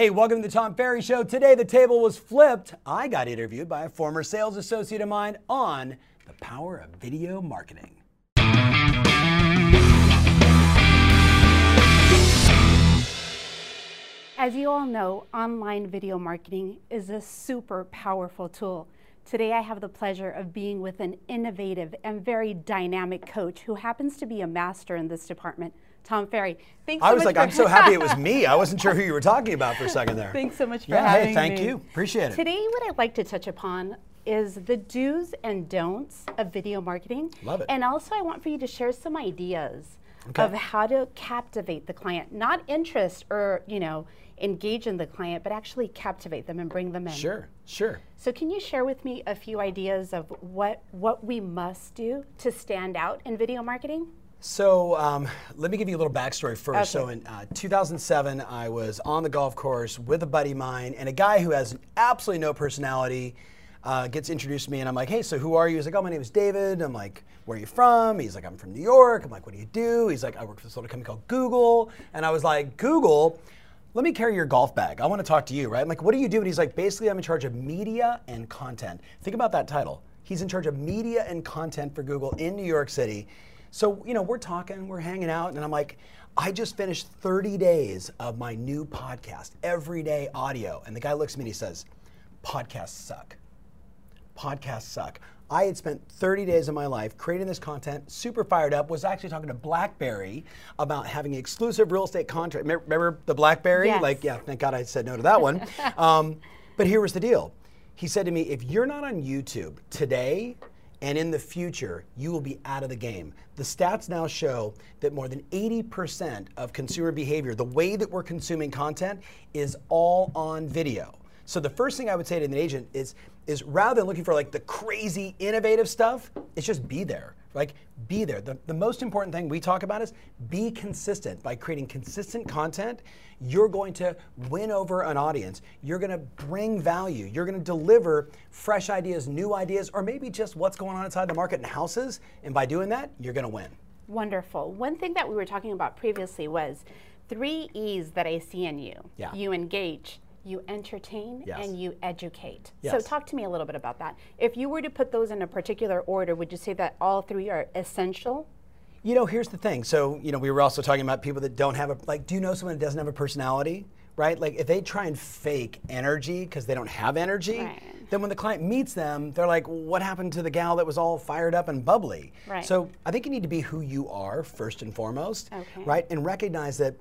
Hey, welcome to the Tom Ferry Show. Today the table was flipped. I got interviewed by a former sales associate of mine on the power of video marketing. As you all know, online video marketing is a super powerful tool. Today I have the pleasure of being with an innovative and very dynamic coach who happens to be a master in this department. Tom Ferry. Thanks so I was like, I'm so happy it was me. I wasn't sure who you were talking about for a second there. Thanks so much for yeah, having hey, thank me. you. Appreciate it. Today, what I'd like to touch upon is the do's and don'ts of video marketing. Love it. And also, I want for you to share some ideas Okay. of how to captivate the client, not interest or you know engage in the client, but actually captivate them and bring them in. Sure, sure. So, can you share with me a few ideas of what what we must do to stand out in video marketing? So um, let me give you a little backstory first. Okay. So in uh, 2007, I was on the golf course with a buddy of mine, and a guy who has absolutely no personality uh, gets introduced to me, and I'm like, "Hey, so who are you?" He's like, "Oh, my name is David." I'm like, "Where are you from?" He's like, "I'm from New York." I'm like, "What do you do?" He's like, "I work for this little company called Google," and I was like, "Google." Let me carry your golf bag. I want to talk to you, right? I'm like, what do you do? And he's like, basically, I'm in charge of media and content. Think about that title. He's in charge of media and content for Google in New York City. So, you know, we're talking, we're hanging out, and I'm like, I just finished 30 days of my new podcast, everyday audio. And the guy looks at me and he says, podcasts suck. Podcasts suck. I had spent 30 days of my life creating this content, super fired up, was actually talking to BlackBerry about having an exclusive real estate contract. Remember, the BlackBerry? Yes. Like, yeah, thank God I said no to that one. um, but here was the deal. He said to me, if you're not on YouTube today, and in the future, you will be out of the game. The stats now show that more than 80% of consumer behavior, the way that we're consuming content, is all on video. So the first thing I would say to an agent is, is rather than looking for like the crazy innovative stuff, it's just be there. Like be there. The, the most important thing we talk about is be consistent. By creating consistent content, you're going to win over an audience. You're going to bring value. You're going to deliver fresh ideas, new ideas, or maybe just what's going on inside the market in houses. And by doing that, you're going to win. Wonderful. One thing that we were talking about previously was three E's that I see in you. Yeah. You engage, you entertain, Yes. and you educate. So talk to me a little bit about that. If you were to put those in a particular order, would you say that all three are essential? You know, here's the thing. So, you know, we were also talking about people that don't have a, like, do you know someone that doesn't have a personality? Right? Like, if they try and fake energy because they don't have energy, Right. then when the client meets them, they're like, what happened to the gal that was all fired up and bubbly? Right. So, I think you need to be who you are first and foremost, Okay. right? And recognize that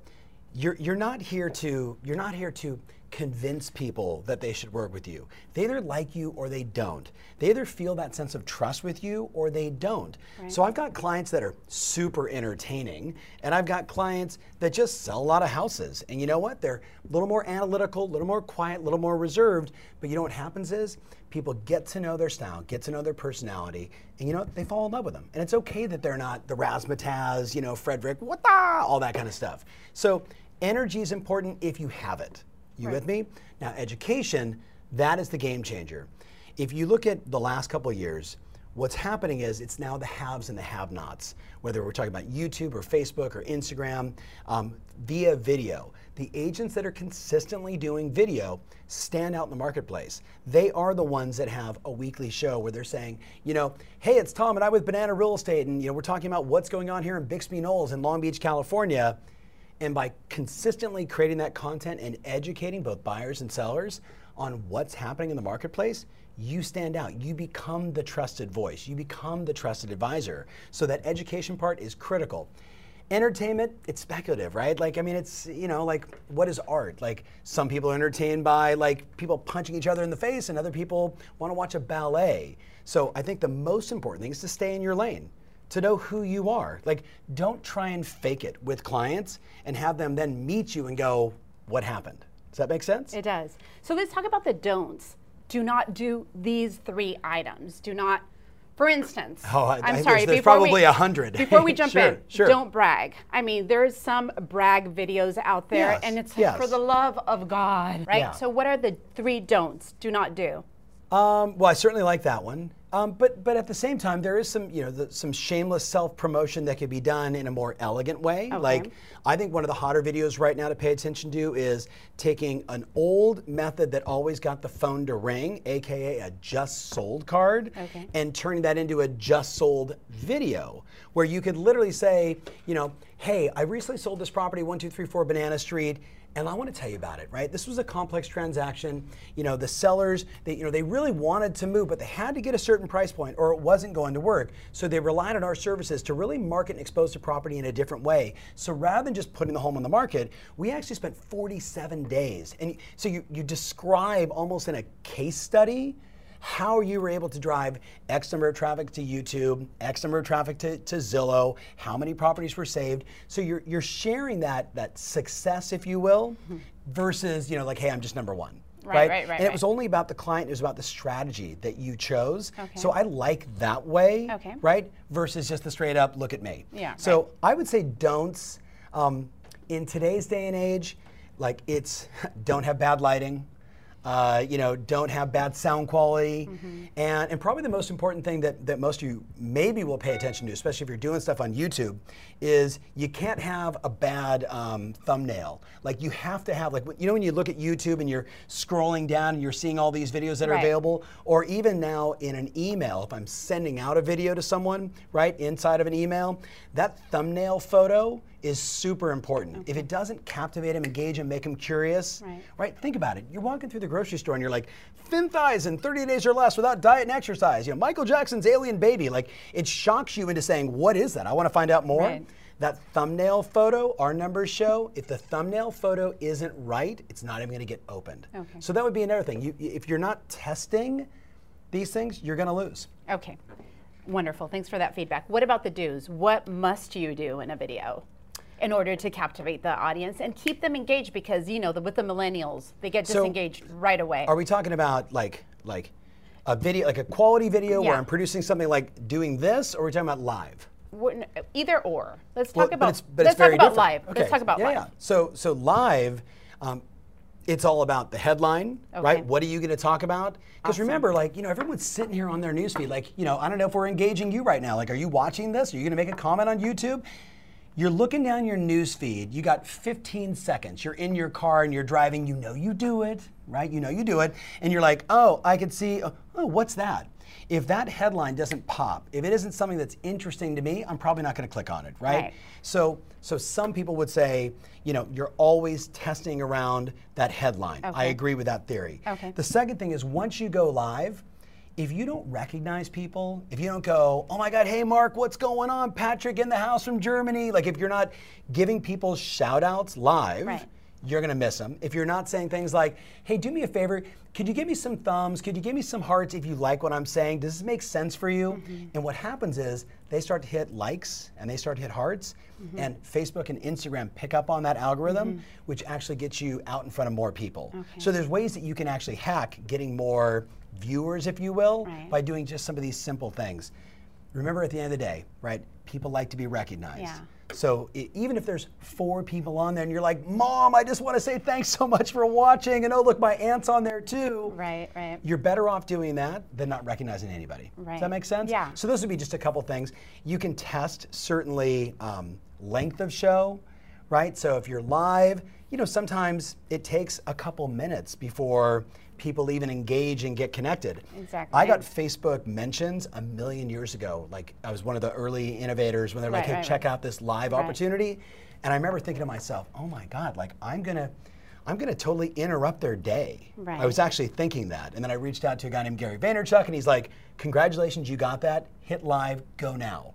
you're, you're not here to, you're not here to convince people that they should work with you. They either like you or they don't. They either feel that sense of trust with you or they don't. So I've got clients that are super entertaining, and I've got clients that just sell a lot of houses. And you know what? They're a little more analytical, a little more quiet, a little more reserved. But you know what happens is people get to know their style, get to know their personality, and you know what? They fall in love with them. And it's okay that they're not the razzmatazz, you know, Frederick, what the, all that kind of stuff. So energy is important if you have it. You with me? Now, education, that is the game changer. If you look at the last couple of years, what's happening is it's now the haves and the have nots, whether we're talking about YouTube or Facebook or Instagram, um, via video. The agents that are consistently doing video stand out in the marketplace. They are the ones that have a weekly show where they're saying, you know, hey, it's Tom and I with Banana Real Estate, and you know, we're talking about what's going on here in Bixby Knolls in Long Beach, California. And by consistently creating that content and educating both buyers and sellers on what's happening in the marketplace, you stand out. You become the trusted voice. You become the trusted advisor. So that education part is critical. Entertainment, it's speculative, right? Like, I mean, it's, you know, like, what is art? Like, some people are entertained by, like, people punching each other in the face, and other people want to watch a ballet. So I think the most important thing is to stay in your lane to know who you are. Like, don't try and fake it with clients and have them then meet you and go, What happened? Does that make sense? It does. So let's talk about the don'ts. Do not do these three items. Do not, for instance, Oh, I- I'm sorry. there's- there's probably a hundred. Before we jump Sure, in, sure. don't brag. I mean, there's some brag videos out there, Yes, and it's yes. for the love of God, right? Yeah. So what are the three don'ts? Do not do. Um, well, I certainly like that one. Um, but but at the same time, there is some you know the, some shameless self promotion that could be done in a more elegant way. Okay. Like I think one of the hotter videos right now to pay attention to is taking an old method that always got the phone to ring, aka a just sold card, Okay. and turning that into a just sold video, where you could literally say, you know, hey, I recently sold this property, one two three four Banana Street and I want to tell you about it, right? This was a complex transaction. You know, the sellers, they, you know, they really wanted to move, but they had to get a certain price point or it wasn't going to work. So they relied on our services to really market and expose the property in a different way. So rather than just putting the home on the market, we actually spent 47 days. And so you, you describe almost in a case study how you were able to drive X number of traffic to YouTube, X number of traffic to, to Zillow, how many properties were saved. So you're, you're sharing that, that success, if you will, versus, you know, like, hey, I'm just number one. Right, right, right, And it was only about the client, it was about the strategy that you chose. Okay. So I like that way, Okay. right? Versus just the straight up look at me. Yeah, So I would say don'ts. Um, in today's day and age, like it's don't have bad lighting. Uh, you know, don't have bad sound quality, Mm-hmm. and and probably the most important thing that that most of you maybe will pay attention to, especially if you're doing stuff on YouTube, is you can't have a bad um, thumbnail. Like you have to have like you know when you look at YouTube and you're scrolling down and you're seeing all these videos that are Right. available, or even now in an email, if I'm sending out a video to someone, right inside of an email, that thumbnail photo is super important. If it doesn't captivate them, engage them, make them curious, Right. right? Think about it. You're walking through the grocery store and you're like, thin thighs in 30 days or less without diet and exercise. You know, Michael Jackson's alien baby. Like, it shocks you into saying, what is that? I want to find out more. Right. That thumbnail photo, our numbers show, if the thumbnail photo isn't right, it's not even going to get opened. Okay. So that would be another thing. You, if you're not testing these things, you're going to lose. Okay. Wonderful. Thanks for that feedback. What about the do's? What must you do in a video in order to captivate the audience and keep them engaged? Because, you know, the, with the millennials, they get So, disengaged right away. Are we talking about like like a video, like a quality video where I'm producing something like doing this, or are we talking about live? We're- Either or. Let's Well, talk about, it's, but let's talk about different. live. Okay. Let's talk about yeah, live. Yeah. So so live, um, it's all about the headline, Okay. right? What are you going to talk about? Because Awesome. remember, like you know, everyone's sitting here on their newsfeed. Like you know, I don't know if we're engaging you right now. Like, are you watching this? Are you going to make a comment on YouTube? You're looking down your news feed. You got 15 seconds. You're in your car and you're driving. You know you do it, right? You know you do it, and you're like, oh, I could see. Oh, oh, what's that? If that headline doesn't pop, if it isn't something that's interesting to me, I'm probably not going to click on it, right? Right. So, so some people would say, you know, you're always testing around that headline. I agree with that theory. Okay. The second thing is once you go live, if you don't recognize people, if you don't go, oh my God, hey Mark, what's going on? Patrick in the house from Germany. Like if you're not giving people shout outs live, Right. you're gonna miss them. If you're not saying things like, hey, do me a favor, could you give me some thumbs? Could you give me some hearts if you like what I'm saying? Does this make sense for you? Mm-hmm. And what happens is they start to hit likes and they start to hit hearts, mm-hmm. and Facebook and Instagram pick up on that algorithm, mm-hmm. which actually gets you out in front of more people. So there's ways that you can actually hack getting more viewers, if you will, Right. by doing just some of these simple things. Remember at the end of the day, right? People like to be recognized. Yeah. So i even if there's four people on there and you're like, Mom, I just want to say thanks so much for watching, and oh, look, my aunt's on there too. Right, right. You're better off doing that than not recognizing anybody. Right. Does that make sense? Yeah. So those would be just a couple things. You can test certainly um, length of show, right? So if you're live, you know, sometimes it takes a couple minutes before people even engage and get connected. Exactly. I got Facebook mentions a million years ago. Like I was one of the early innovators when they're like, hey, right, check right. out this live Right. opportunity. And I remember thinking to myself, oh my God, like I'm gonna I'm gonna totally interrupt their day. I was actually thinking that. And then I reached out to a guy named Gary Vaynerchuk and he's like, Congratulations, you got that. Hit live, go now.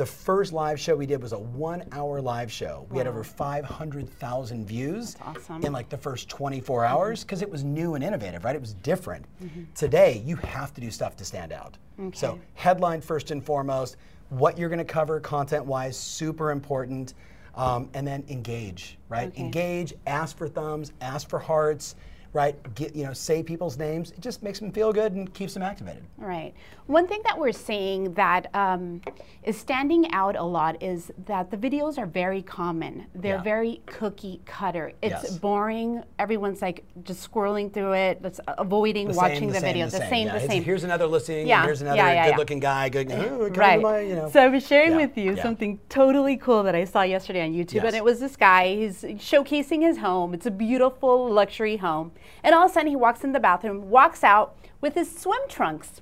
The first live show we did was a one hour live show. We had over 500,000 views awesome. in like the first 24 hours because it was new and innovative, right? It was different. Today, you have to do stuff to stand out. So, headline first and foremost, what you're going to cover content wise, super important. Um, and then engage, right? Okay. Engage, ask for thumbs, ask for hearts. Right? Get, you know, say people's names. It just makes them feel good and keeps them activated. Right. One thing that we're seeing that um, is standing out a lot is that the videos are very common. They're Yeah. very cookie cutter. It's Yes. boring. Everyone's like just scrolling through it, just avoiding The watching same, the, the same, video. the The same. same, yeah. the Here's- same. Here's another listing. Yeah, Here's another yeah, good-looking guy. Good. Oh, Right. my, you know. So I was sharing with you something totally cool that I saw yesterday on YouTube, Yes. and it was this guy. He's showcasing his home. It's a beautiful luxury home, and all of a sudden he walks in the bathroom, walks out with his swim trunks.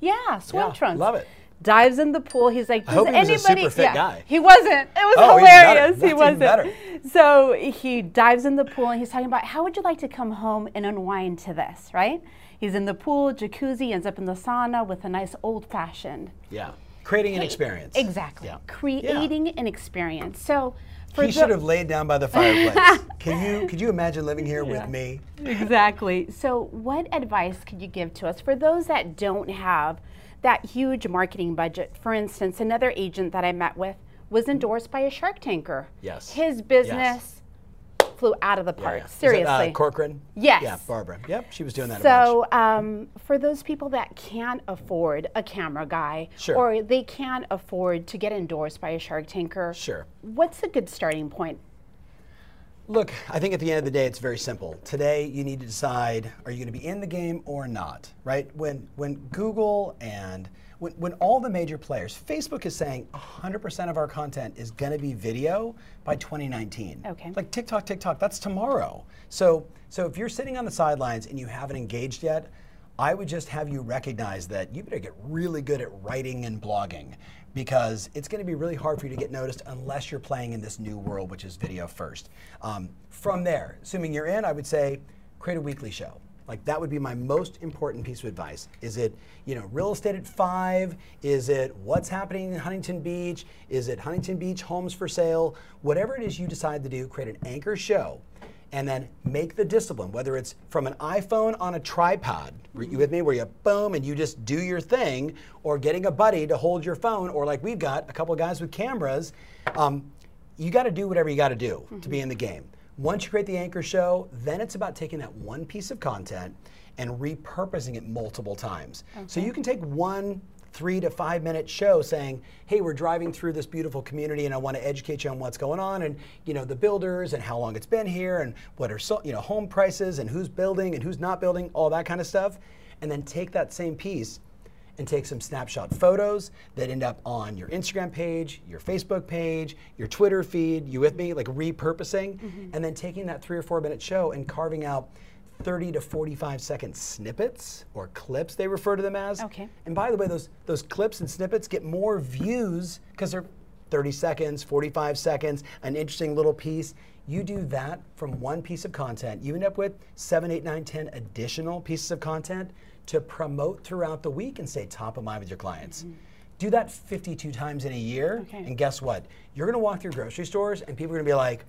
Yeah, swim Yeah, trunks. love it. Dives in the pool. He's like, does hope he was a anybody? fit yeah. He wasn't. It was Oh, hilarious. He wasn't. So he dives in the pool and he's talking about how would you like to come home and unwind to this, right? He's in the pool, jacuzzi, ends up in the sauna with a nice old fashioned. Yeah. Creating an experience. Exactly. Yeah. Creating an experience. So He should have laid down by the fireplace. Can you could you imagine living here with me? exactly. So, what advice could you give to us for those that don't have that huge marketing budget? For instance, another agent that I met with was endorsed by a Shark Tanker. Yes. His business flew out of the Yeah, park. yeah. Is it, Seriously. uh, Corcoran? Yes. Yeah, Barbara. Yep, she was doing that. So, um, for those people that can't afford a camera guy, Sure. or they can't afford to get endorsed by a Shark Tanker, Sure. what's a good starting point? Look, I think at the end of the day, it's very simple. Today, you need to decide: are you going to be in the game or not? Right? When when Google and when, when all the major players, Facebook is saying 100% of our content is going to be video by 2019. Okay. Like TikTok, TikTok, that's tomorrow. So so if you're sitting on the sidelines and you haven't engaged yet, I would just have you recognize that you better get really good at writing and blogging because it's going to be really hard for you to get noticed unless you're playing in this new world, which is video first. Um, from there, assuming you're in, I would say create a weekly show. Like that would be my most important piece of advice. Is it, you know, real estate at five? Is it what's happening in Huntington Beach? Is it Huntington Beach homes for sale? Whatever it is you decide to do, create an anchor show and then make the discipline, whether it's from an iPhone on a tripod, you with me, where you boom and you just do your thing, or getting a buddy to hold your phone, or like we've got a couple of guys with cameras. Um, you got to do whatever you got to do to be in the game. Once you create the anchor show, then it's about taking that one piece of content and repurposing it multiple times. So you can take one three to five minute show saying, hey, we're driving through this beautiful community and I want to educate you on what's going on and you know the builders and how long it's been here and what are so, you know home prices and who's building and who's not building, all that kind of stuff. And then take that same piece and take some snapshot photos that end up on your Instagram page, your Facebook page, your Twitter feed. You with me? Like repurposing, mm-hmm. and then taking that three or four minute show and carving out 30 to 45 second snippets or clips, they refer to them as. Okay. And by the way, those those clips and snippets get more views because they're 30 seconds, 45 seconds, an interesting little piece. You do that from one piece of content, you end up with seven, eight, nine, 10 additional pieces of content to promote throughout the week and stay top of mind with your clients. Mm-hmm. Do that 52 times in a year, Okay. and guess what? You're gonna walk through grocery stores and people are gonna be like,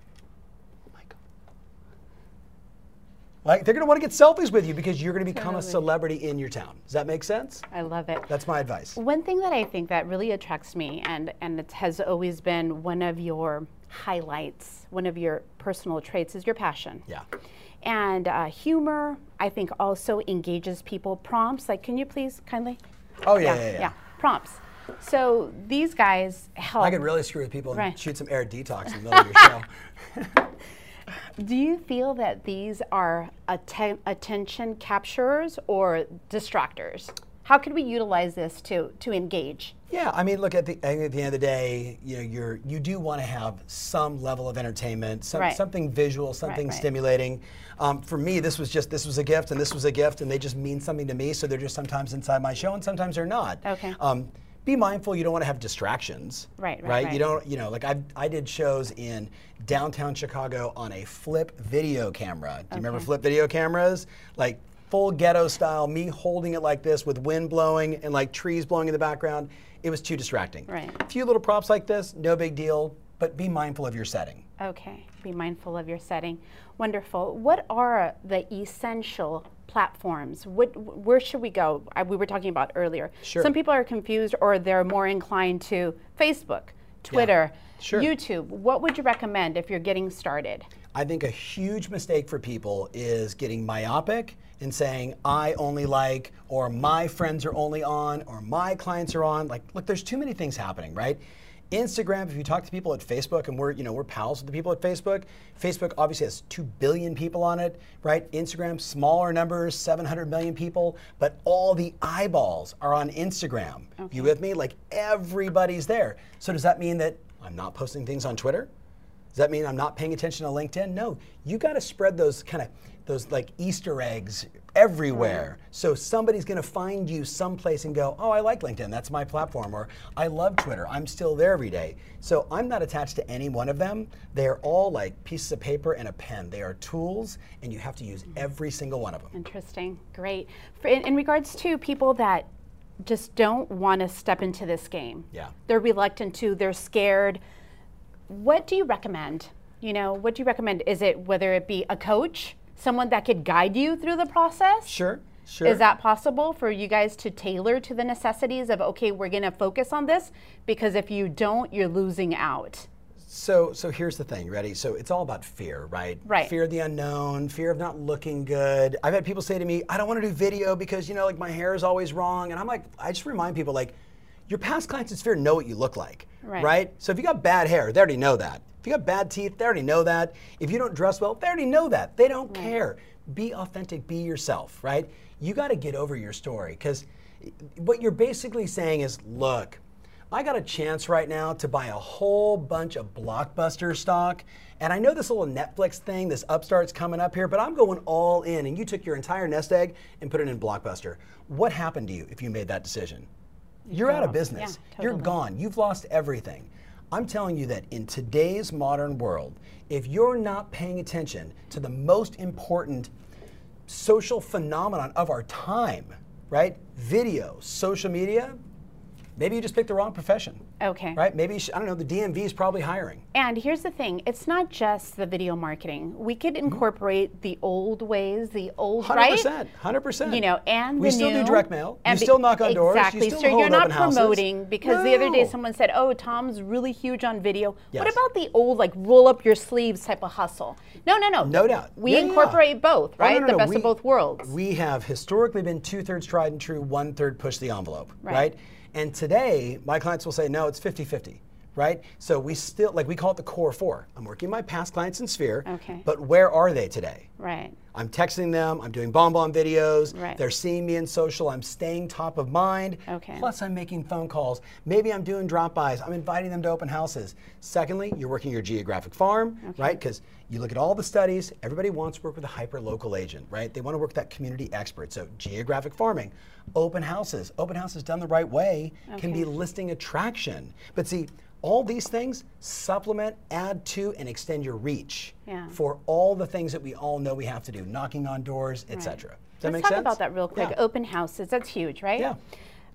oh my God. Like, they're gonna wanna get selfies with you because you're gonna become a celebrity in your town. Does that make sense? I love it. That's my advice. One thing that I think that really attracts me, and, and it has always been one of your highlights, one of your personal traits, is your passion. Yeah. And uh, humor, I think, also engages people. Prompts, like, can you please kindly? Oh, yeah, yeah, yeah. Prompts. So these guys help. I could really screw with people and Right. shoot some air detox in the middle of your show. Do you feel that these are atten- attention capturers or distractors? How could we utilize this to, to engage? Yeah, I mean, look at the at the end of the day, you know, you're you do want to have some level of entertainment, some, Right. something visual, something right. stimulating. Um, for me, this was just this was a gift, and this was a gift, and they just mean something to me. So they're just sometimes inside my show, and sometimes they're not. Okay. Um, be mindful. You don't want to have distractions. Right, right, Right. right. You don't. You know, like I I did shows in downtown Chicago on a flip video camera. Do you remember flip video cameras? Like full ghetto style, me holding it like this with wind blowing and like trees blowing in the background. It was too distracting. Right. A few little props like this, no big deal, but be mindful of your setting. Okay, be mindful of your setting. Wonderful. What are the essential platforms? What, where should we go? I, we were talking about earlier. Sure. Some people are confused or they're more inclined to Facebook, Twitter, Sure. YouTube. What would you recommend if you're getting started? I think a huge mistake for people is getting myopic and saying, I only like, or my friends are only on, or my clients are on. Like, look, there's too many things happening, right? Instagram, if you talk to people at Facebook, and we're you know we're pals with the people at Facebook. Facebook obviously has two billion people on it, right? Instagram, smaller numbers, 700 million people, but all the eyeballs are on Instagram. Okay. You with me? Like everybody's there. So does that mean that I'm not posting things on Twitter? Does that mean I'm not paying attention to LinkedIn? No, you got to spread those kind of those like Easter eggs everywhere. Right. So somebody's going to find you someplace and go, "Oh, I like LinkedIn. That's my platform." Or "I love Twitter. I'm still there every day." So I'm not attached to any one of them. They are all like pieces of paper and a pen. They are tools, and you have to use every single one of them. Interesting. Great. For, in, in regards to people that just don't want to step into this game. Yeah. They're reluctant to. They're scared. What do you recommend? You know, what do you recommend? Is it whether it be a coach? Someone that could guide you through the process? Sure. Sure. Is that possible for you guys to tailor to the necessities of okay, we're going to focus on this because if you don't, you're losing out. So, so here's the thing. Ready? So it's all about fear, right? Right. Fear of the unknown, fear of not looking good. I've had people say to me, "I don't want to do video because you know, like my hair is always wrong," and I'm like, I just remind people like, your past clients in Sphere know what you look like, right? right? So if you got bad hair, they already know that. If you got bad teeth, they already know that. If you don't dress well, they already know that. They don't right. care. Be authentic, be yourself, right? You got to get over your story because what you're basically saying is look, I got a chance right now to buy a whole bunch of blockbuster stock. And I know this little Netflix thing, this upstart's coming up here, but I'm going all in. And you took your entire nest egg and put it in Blockbuster. What happened to you if you made that decision? You're out of business. Yeah, totally. You're gone. You've lost everything. I'm telling you that in today's modern world, if you're not paying attention to the most important social phenomenon of our time, right? Video, social media, maybe you just picked the wrong profession. Okay. Right? Maybe, I don't know, the DMV is probably hiring. And here's the thing it's not just the video marketing. We could mm-hmm. incorporate mm-hmm. the old ways, the old, 100%, right? 100%. 100%. You know, and we still new, do direct mail. And We still knock on doors. Exactly. You so you're not promoting houses. because no. the other day someone said, oh, Tom's really huge on video. Yes. What about the old, like, roll up your sleeves type of hustle? No, no, no. No doubt. We yeah, incorporate yeah. both, right? Oh, no, no, the best we, of both worlds. We have historically been two thirds tried and true, one third push the envelope, right? right? And today, my clients will say, no, it's 50 50 right? So we still, like we call it the core four. I'm working my past clients in Sphere, okay. but where are they today? Right. I'm texting them, I'm doing BombBomb videos, right. they're seeing me in social, I'm staying top of mind. Okay. Plus, I'm making phone calls. Maybe I'm doing drop bys, I'm inviting them to open houses. Secondly, you're working your geographic farm, okay. right? Because you look at all the studies, everybody wants to work with a hyper local agent, right? They want to work with that community expert. So, geographic farming, open houses. Open houses done the right way okay. can be listing attraction. But see, all these things supplement, add to, and extend your reach yeah. for all the things that we all know we have to do, knocking on doors, etc. Right. Let's make talk sense? about that real quick. Yeah. Open houses, that's huge, right? Yeah.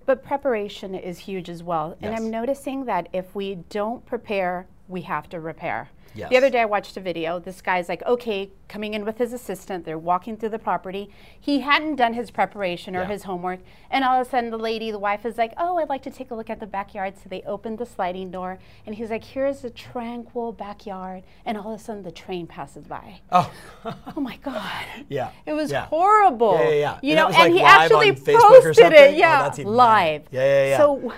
But preparation is huge as well. Yes. And I'm noticing that if we don't prepare, we have to repair. Yes. The other day I watched a video. This guy's like, okay, coming in with his assistant. They're walking through the property. He hadn't done his preparation or yeah. his homework. And all of a sudden the lady, the wife is like, oh, I'd like to take a look at the backyard. So they opened the sliding door. And he's like, here's a tranquil backyard. And all of a sudden the train passes by. Oh. oh my God. Yeah. It was yeah. horrible. Yeah, yeah, yeah. You and know, and like he actually posted it. Yeah. Oh, live. Yeah, yeah, yeah. So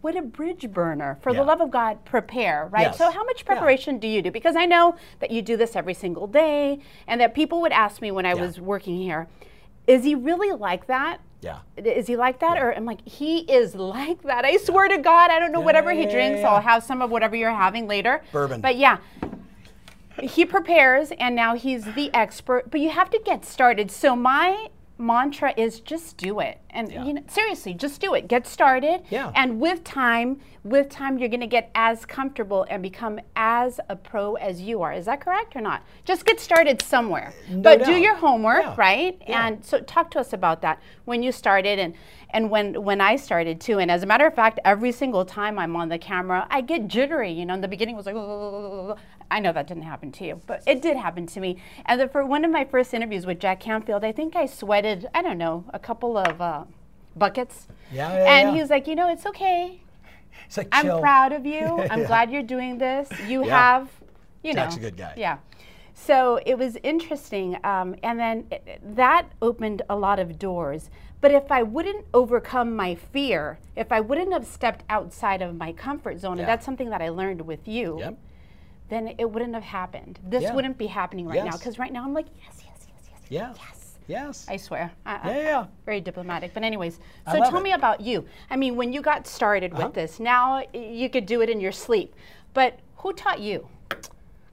what a bridge burner. For yeah. the love of God, prepare, right? Yes. So, how much preparation yeah. do you do? Because I know that you do this every single day, and that people would ask me when I yeah. was working here, is he really like that? Yeah. Is he like that? Or I'm like, he is like that. I swear to God, I don't know whatever he drinks. I'll have some of whatever you're having later. Bourbon. But yeah. He prepares and now he's the expert, but you have to get started. So my mantra is just do it and yeah. you know seriously just do it get started yeah. and with time with time you're going to get as comfortable and become as a pro as you are is that correct or not just get started somewhere no but doubt. do your homework yeah. right yeah. and so talk to us about that when you started and and when when I started too and as a matter of fact every single time I'm on the camera I get jittery you know in the beginning it was like I know that didn't happen to you, but it did happen to me. And the, for one of my first interviews with Jack Canfield, I think I sweated, I don't know, a couple of uh, buckets. Yeah, yeah And yeah. he was like, you know, it's okay. It's like, I'm proud of you. I'm yeah. glad you're doing this. You have, you Jack's know. a good guy. Yeah. So it was interesting. Um, and then it, that opened a lot of doors. But if I wouldn't overcome my fear, if I wouldn't have stepped outside of my comfort zone, and that's something that I learned with you, Yep. then it wouldn't have happened. This wouldn't be happening right now. Because right now I'm like, yes, yes, yes, yes, Yeah. yes. Yes. I swear. I- Yeah, yeah. Very diplomatic. But anyways, so tell it. me about you. I mean, when you got started with this, now you could do it in your sleep. But who taught you?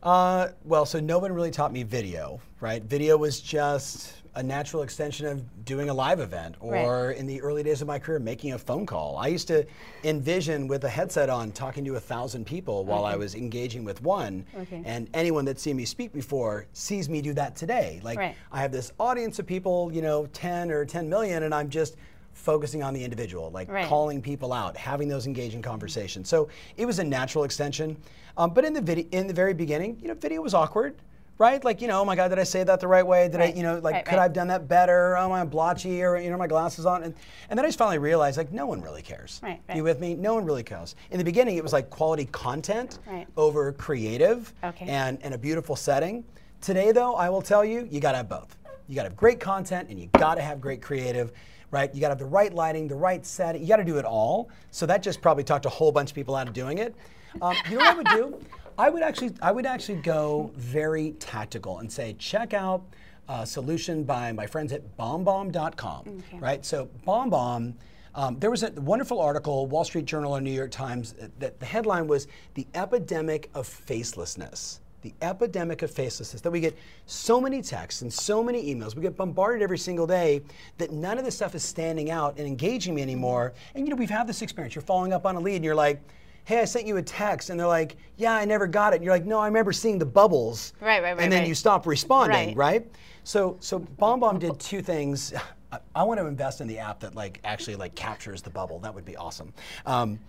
Uh, well, so no one really taught me video, right? Video was just a natural extension of doing a live event or in the early days of my career, making a phone call. I used to envision with a headset on talking to a thousand people while I was engaging with one. Okay. And anyone that's seen me speak before sees me do that today. Like Right. I have this audience of people, you know, 10 or 10 million, and I'm just focusing on the individual, like Right. calling people out, having those engaging conversations. So it was a natural extension. Um, but in the video, in the very beginning, you know, video was awkward, right? Like, you know, oh my God, did I say that the right way? Did Right. I, you know, like, Right, could right. I have done that better? Oh, I'm blotchy, or you know, my glasses on, and and then I just finally realized, like, no one really cares. Right. You with me? No one really cares. In the beginning, it was like quality content over creative Okay. and and a beautiful setting. Today, though, I will tell you, you got to have both. You got to have great content, and you got to have great creative. Right, you got to have the right lighting, the right setting. You got to do it all. So that just probably talked a whole bunch of people out of doing it. Um, you know what I would do? I would actually, I would actually go very tactical and say, check out a solution by my friends at BombBomb.com. Right, so BombBomb. Um, there was a wonderful article, Wall Street Journal or New York Times, uh, that the headline was "The Epidemic of Facelessness." The epidemic of facelessness. That we get so many texts and so many emails, we get bombarded every single day that none of this stuff is standing out and engaging me anymore. And you know, we've had this experience. You're following up on a lead, and you're like, "Hey, I sent you a text," and they're like, "Yeah, I never got it." And you're like, "No, I remember seeing the bubbles." Right, right, right, And then right. you stop responding, Right. right? So, so BombBomb did two things. I, I want to invest in the app that like actually like captures the bubble. That would be awesome. Um,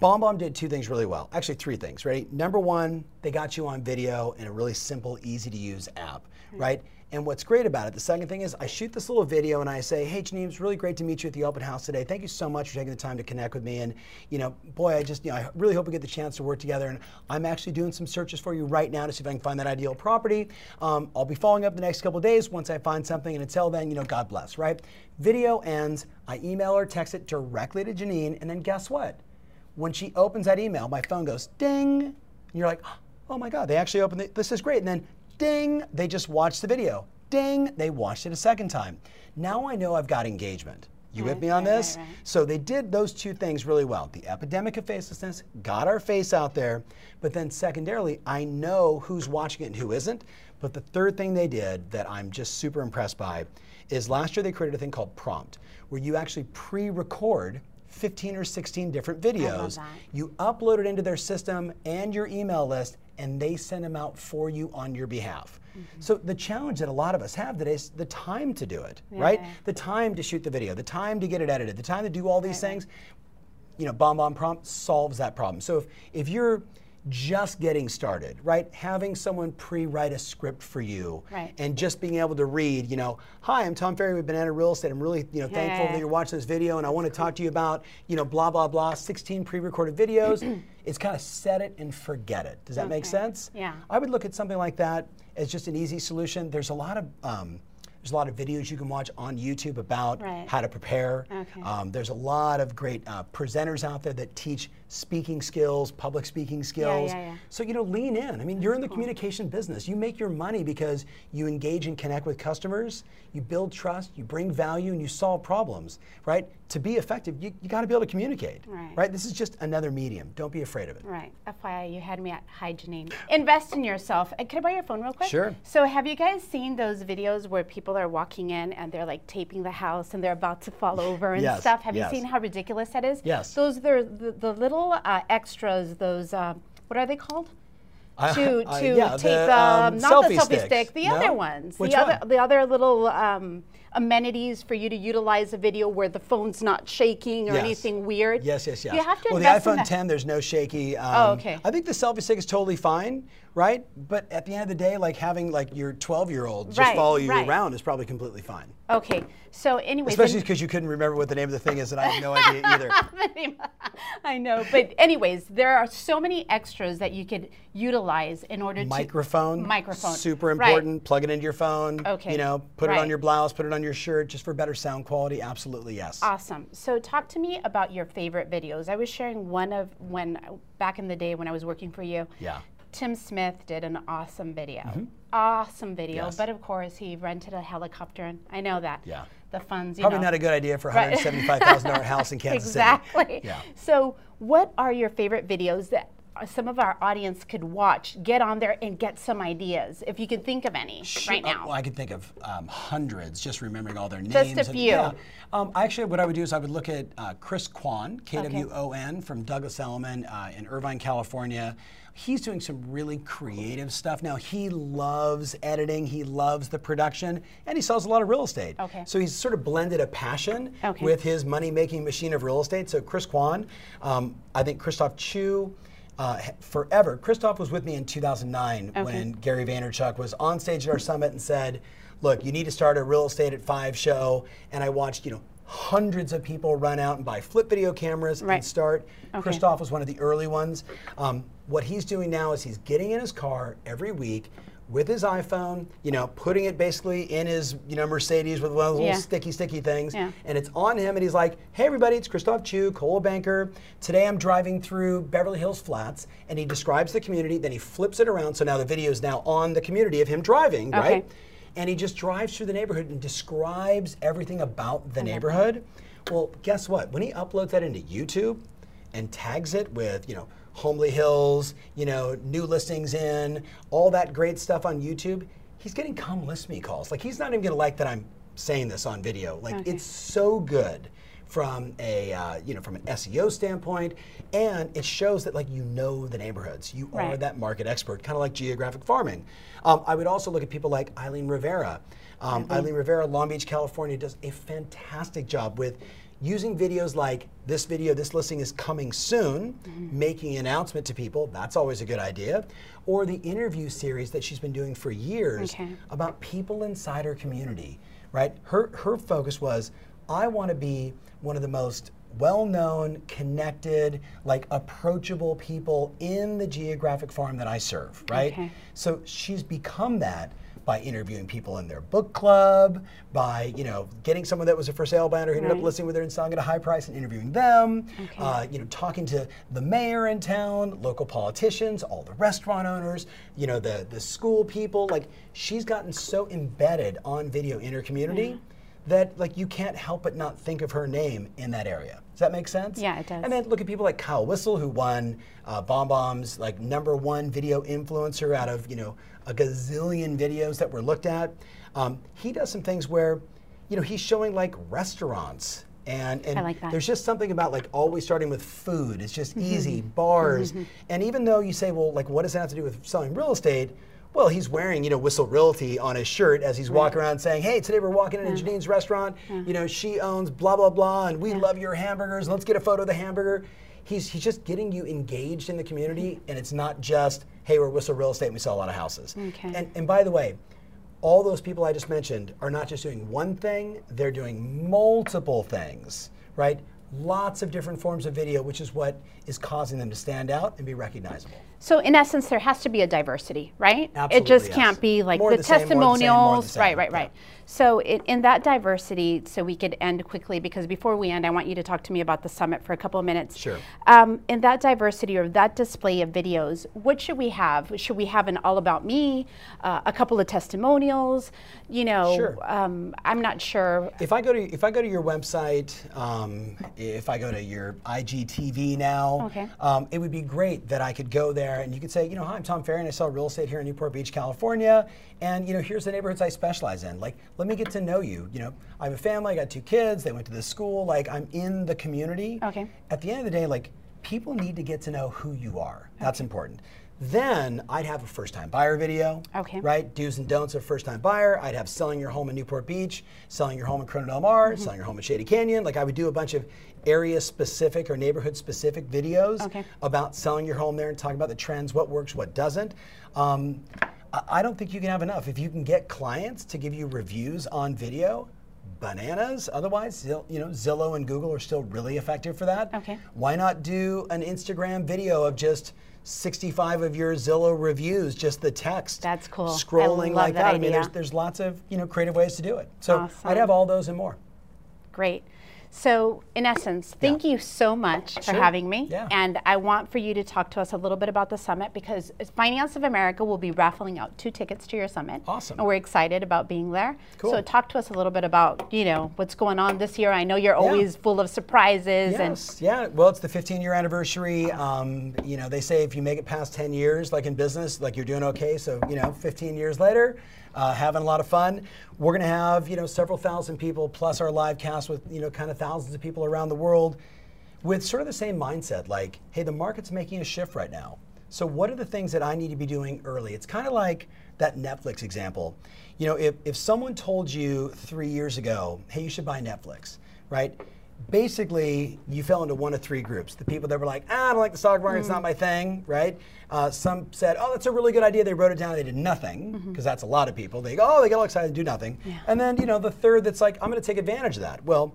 BombBomb did two things really well. Actually, three things. Ready? Number one, they got you on video in a really simple, easy to use app, right? And what's great about it, the second thing is I shoot this little video and I say, hey Janine, it's really great to meet you at the open house today. Thank you so much for taking the time to connect with me. And you know, boy, I just, you know, I really hope we get the chance to work together. And I'm actually doing some searches for you right now to see if I can find that ideal property. Um, I'll be following up the next couple days once I find something. And until then, you know, God bless, right? Video ends. I email or text it directly to Janine, and then guess what? When she opens that email, my phone goes ding. And you're like, oh my God, they actually opened it. This is great. And then ding, they just watched the video. Ding, they watched it a second time. Now I know I've got engagement. You with me on right, this? right. So they did those two things really well. The epidemic of facelessness got our face out there, but then secondarily, I know who's watching it and who isn't. But the third thing they did that I'm just super impressed by is last year they created a thing called Prompt, where you actually pre-record 15 or 16 different videos. You upload it into their system and your email list, and they send them out for you on your behalf. Mm-hmm. So the challenge that a lot of us have today is the time to do it, right? The time to shoot the video, the time to get it edited, the time to do all these things. You know, Bomb Bomb Prompt solves that problem. So if, if you're just getting started, right? Having someone pre-write a script for you Right. and just being able to read, you know, hi, I'm Tom Ferry with Banana Real Estate. I'm really, you know, thankful yeah, that you're watching this video and I want to talk to you about, you know, blah, blah, blah, 16 pre-recorded videos. it's kind of set it and forget it. Does that make sense? Yeah. I would look at something like that as just an easy solution. There's a lot of, um, there's a lot of videos you can watch on YouTube about Right. how to prepare. Okay. Um, there's a lot of great uh, presenters out there that teach speaking skills, public speaking skills. yeah, yeah. So you know, lean in. I mean, you're in the communication business. You make your money because you engage and connect with customers. You build trust. You bring value, and you solve problems. Right? To be effective, you, you got to be able to communicate. Right. This is just another medium. Don't be afraid of it. Right. FYI, you had me at hi Janine. Invest in yourself. Uh, Can I buy your phone real quick? Sure. So have you guys seen those videos where people are walking in and they're like taping the house and they're about to fall over and Yes, stuff? Have yes. you seen how ridiculous that is? Yes. Those are the, the little uh, extras. Those uh, what are they called? To to yeah, take the, um, not the selfie selfie sticks. stick, the No? other ones, Which the other the other little um, amenities for you to utilize a video where the phone's not shaking or Yes. anything weird? Yes, yes, yes. You have to well, the invest in iPhone that. 10, there's no shaky. Um, Oh, okay. I think the selfie stick is totally fine, right? But at the end of the day, like having like your 12 year old just Right, follow you right. around is probably completely fine. Okay. So anyway, Especially because you couldn't remember what the name of the thing is, and I have no idea either. I know, but anyways, there are so many extras that you could utilize in order to Microphone, Microphone, super right. important. Plug it into your phone. Okay, You know, put it on your blouse, put it on your shirt, just for better sound quality. Absolutely yes. Awesome. So talk to me about your favorite videos. I was sharing one of when back in the day when I was working for you. Yeah. Tim Smith did an awesome video. Mm-hmm. Awesome video. Yes. But of course, he rented a helicopter, and I know that. Yeah. The funds, you Probably know. not a good idea for a $175,000 house in Kansas exactly. City. Yeah. So, what are your favorite videos that some of our audience could watch, get on there, and get some ideas, if you can think of any right Uh, now? well, I could think of um, hundreds, just remembering all their names. Just a and- few. yeah. Um, actually, what I would do is I would look at uh, Chris Kwon, K W O N, from Douglas Elliman uh, in Irvine, California. He's doing some really creative stuff now. He loves editing. He loves the production, and he sells a lot of real estate. Okay. So he's sort of blended a passion Okay. with his money-making machine of real estate. So Chris Kwon, um, I think Christophe Choo. Uh, forever. Christophe was with me in 2009 when Gary Vaynerchuk was on stage at our summit and said, "Look, you need to start a real estate at five show." And I watched, you know, hundreds of people run out and buy flip video cameras Right. and start. Okay. Christophe was one of the early ones. Um, what he's doing now is he's getting in his car every week with his iPhone, you know, putting it basically in his, you know, Mercedes with one of those Yeah. little sticky, sticky things, Yeah. and it's on him, and he's like, "Hey, everybody, it's Christophe Choo, Coldwell Banker. Today I'm driving through Beverly Hills Flats," and he describes the community. Then he flips it around, so now the video is now on the community of him driving, Okay. right? And he just drives through the neighborhood and describes everything about the neighborhood. Well, guess what? When he uploads that into YouTube and tags it with, you know, Holmby Hills, you know, new listings in, all that great stuff on YouTube, he's getting come list me calls. Like he's not even gonna like that I'm saying this on video. Like Okay. it's so good from a uh, you know from an SEO standpoint, and it shows that like you know the neighborhoods. You are that market expert, kind of like geographic farming. Um, I would also look at people like Eileen Rivera. Um, Eileen Rivera, Long Beach, California, does a fantastic job with using videos like this video, this listing is coming soon, mm-hmm. making an announcement to people. That's always a good idea. Or the interview series that she's been doing for years Okay. about people inside her community, right? Her, her focus was I want to be one of the most well known, connected, like approachable people in the geographic farm that I serve, right? Okay. So she's become that by interviewing people in their book club, by you know getting someone that was a for sale banner who ended up Right. listing with her and selling at a high price and interviewing them. Okay. Uh, you know, talking to the mayor in town, local politicians, all the restaurant owners, you know, the the school people. Like she's gotten so embedded on video in her community that like you can't help but not think of her name in that area. Does that make sense? Yeah, it does. And then look at people like Kyle Whissel, who won uh, Bomb Bomb's like number one video influencer out of you know a gazillion videos that were looked at. Um, he does some things where, you know, he's showing like restaurants. And, and I like that. there's just something about like always starting with food. It's just Mm-hmm. easy, bars. And even though you say, well, like, what does that have to do with selling real estate? Well, he's wearing, you know, Whissel Realty on his shirt as he's walking around saying, hey, today we're walking into Janine's restaurant. You know, she owns blah, blah, blah, and we love your hamburgers. Let's get a photo of the hamburger. He's, he's just getting you engaged in the community, mm-hmm. and it's not just, hey, we're Whissel Real Estate and we sell a lot of houses. Okay. And, and by the way, all those people I just mentioned are not just doing one thing, they're doing multiple things, right? Lots of different forms of video, which is what is causing them to stand out and be recognizable. So in essence, there has to be a diversity, right? Absolutely, it just yes. can't be like More the the same, more the same, the testimonials, same, right, right, yeah. right. So in, in that diversity, so we could end quickly because before we end, I want you to talk to me about the summit for a couple of minutes. Sure. Um, in that diversity or that display of videos, what should we have? Should we have an all about me, uh, a couple of testimonials? You know, Sure. um, I'm not sure. If I go to if I go to your website, um, if I go to your IGTV now, Okay. um, it would be great that I could go there and you could say, you know, hi, I'm Tom Ferry and I sell real estate here in Newport Beach, California, and you know, here's the neighborhoods I specialize in. Like, let me get to know you. You know, I have a family, I got two kids, they went to this school. Like, I'm in the community. Okay. At the end of the day, like, people need to get to know who you are. That's important. Then I'd have a first time buyer video. Okay. Right? Do's and don'ts of first time buyer. I'd have selling your home in Newport Beach, selling your home in Corona Del Mar, Mm-hmm. selling your home in Shady Canyon. Like I would do a bunch of area specific or neighborhood specific videos Okay. about selling your home there and talking about the trends, what works, what doesn't. Um, I- don't think you can have enough. If you can get clients to give you reviews on video, bananas. Otherwise, you know, Zillow and Google are still really effective for that. Okay. Why not do an Instagram video of just 65 of your Zillow reviews, just the text? That's cool. Scrolling like that that. I mean, there's there's lots of you know creative ways to do it. So Awesome. I'd have all those and more. Great. So, in essence, thank you so much for Sure. having me. Yeah. And I want for you to talk to us a little bit about the summit because Finance of America will be raffling out two tickets to your summit. Awesome. And we're excited about being there. Cool. So, talk to us a little bit about, you know, what's going on this year. I know you're always full of surprises and Yes, yeah. Well, it's the 15 year anniversary. Um, you know, they say if you make it past 10 years, like in business, like you're doing okay. So, you know, 15 years later, uh, having a lot of fun. We're going to have, you know, several thousand people plus our live cast with, you know, kind of thousands of people around the world with sort of the same mindset like, hey, the market's making a shift right now. So, what are the things that I need to be doing early? It's kind of like that Netflix example. You know, if, if someone told you three years ago, hey, you should buy Netflix, right? Basically, you fell into one of three groups. The people that were like, ah, I don't like the stock market, it's not my thing, right? Uh, some said, oh, that's a really good idea. They wrote it down, they did nothing, because that's a lot of people. They go, oh, they get all excited and do nothing. And then, you know, the third that's like, I'm going to take advantage of that. Well,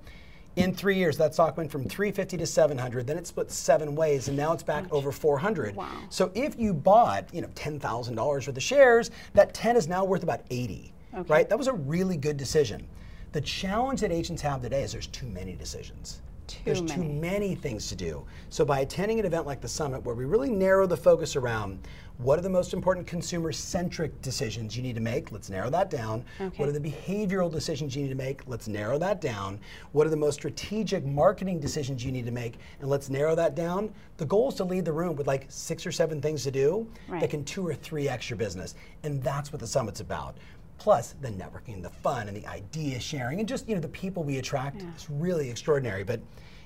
in three years, that stock went from 350 to 700. Then it split seven ways, and now it's back over 400. Wow. So if you bought, you know, ten thousand dollars worth of shares, that 10 is now worth about 80. Okay. Right? That was a really good decision. The challenge that agents have today is there's too many decisions. Too there's too many. many things to do. So by attending an event like the summit, where we really narrow the focus around what are the most important consumer-centric decisions you need to make, let's narrow that down. Okay. What are the behavioral decisions you need to make? Let's narrow that down. What are the most strategic marketing decisions you need to make? And let's narrow that down. The goal is to lead the room with like six or seven things to do Right. that can two or three extra business. And that's what the summit's about. Plus the networking, the fun, and the idea sharing, and just you know the people we attract is really extraordinary. But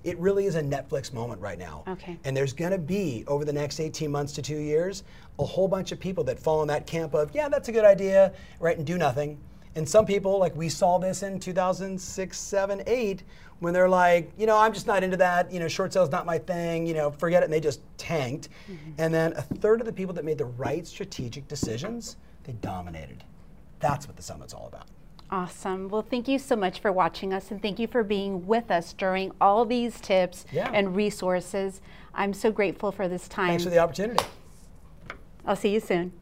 it really is a Netflix moment right now. Okay. And there's going to be over the next 18 months to two years a whole bunch of people that fall in that camp of yeah, that's a good idea, right, and do nothing. And some people, like we saw this in 2006, 7, 8, when they're like, you know, I'm just not into that. You know, short sales not my thing. You know, forget it. And they just tanked. Mm-hmm. And then a third of the people that made the right strategic decisions, they dominated. That's what the summit's all about. Awesome. Well, thank you so much for watching us and thank you for being with us during all these tips Yeah. and resources. I'm so grateful for this time. Thanks for the opportunity. I'll see you soon.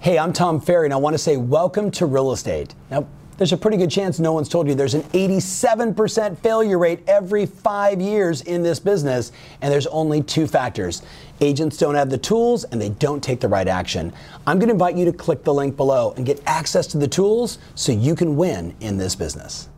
Hey, I'm Tom Ferry, and I want to say welcome to real estate. Now, there's a pretty good chance no one's told you there's an 87% failure rate every five years in this business, and there's only two factors. Agents don't have the tools and they don't take the right action. I'm going to invite you to click the link below and get access to the tools so you can win in this business.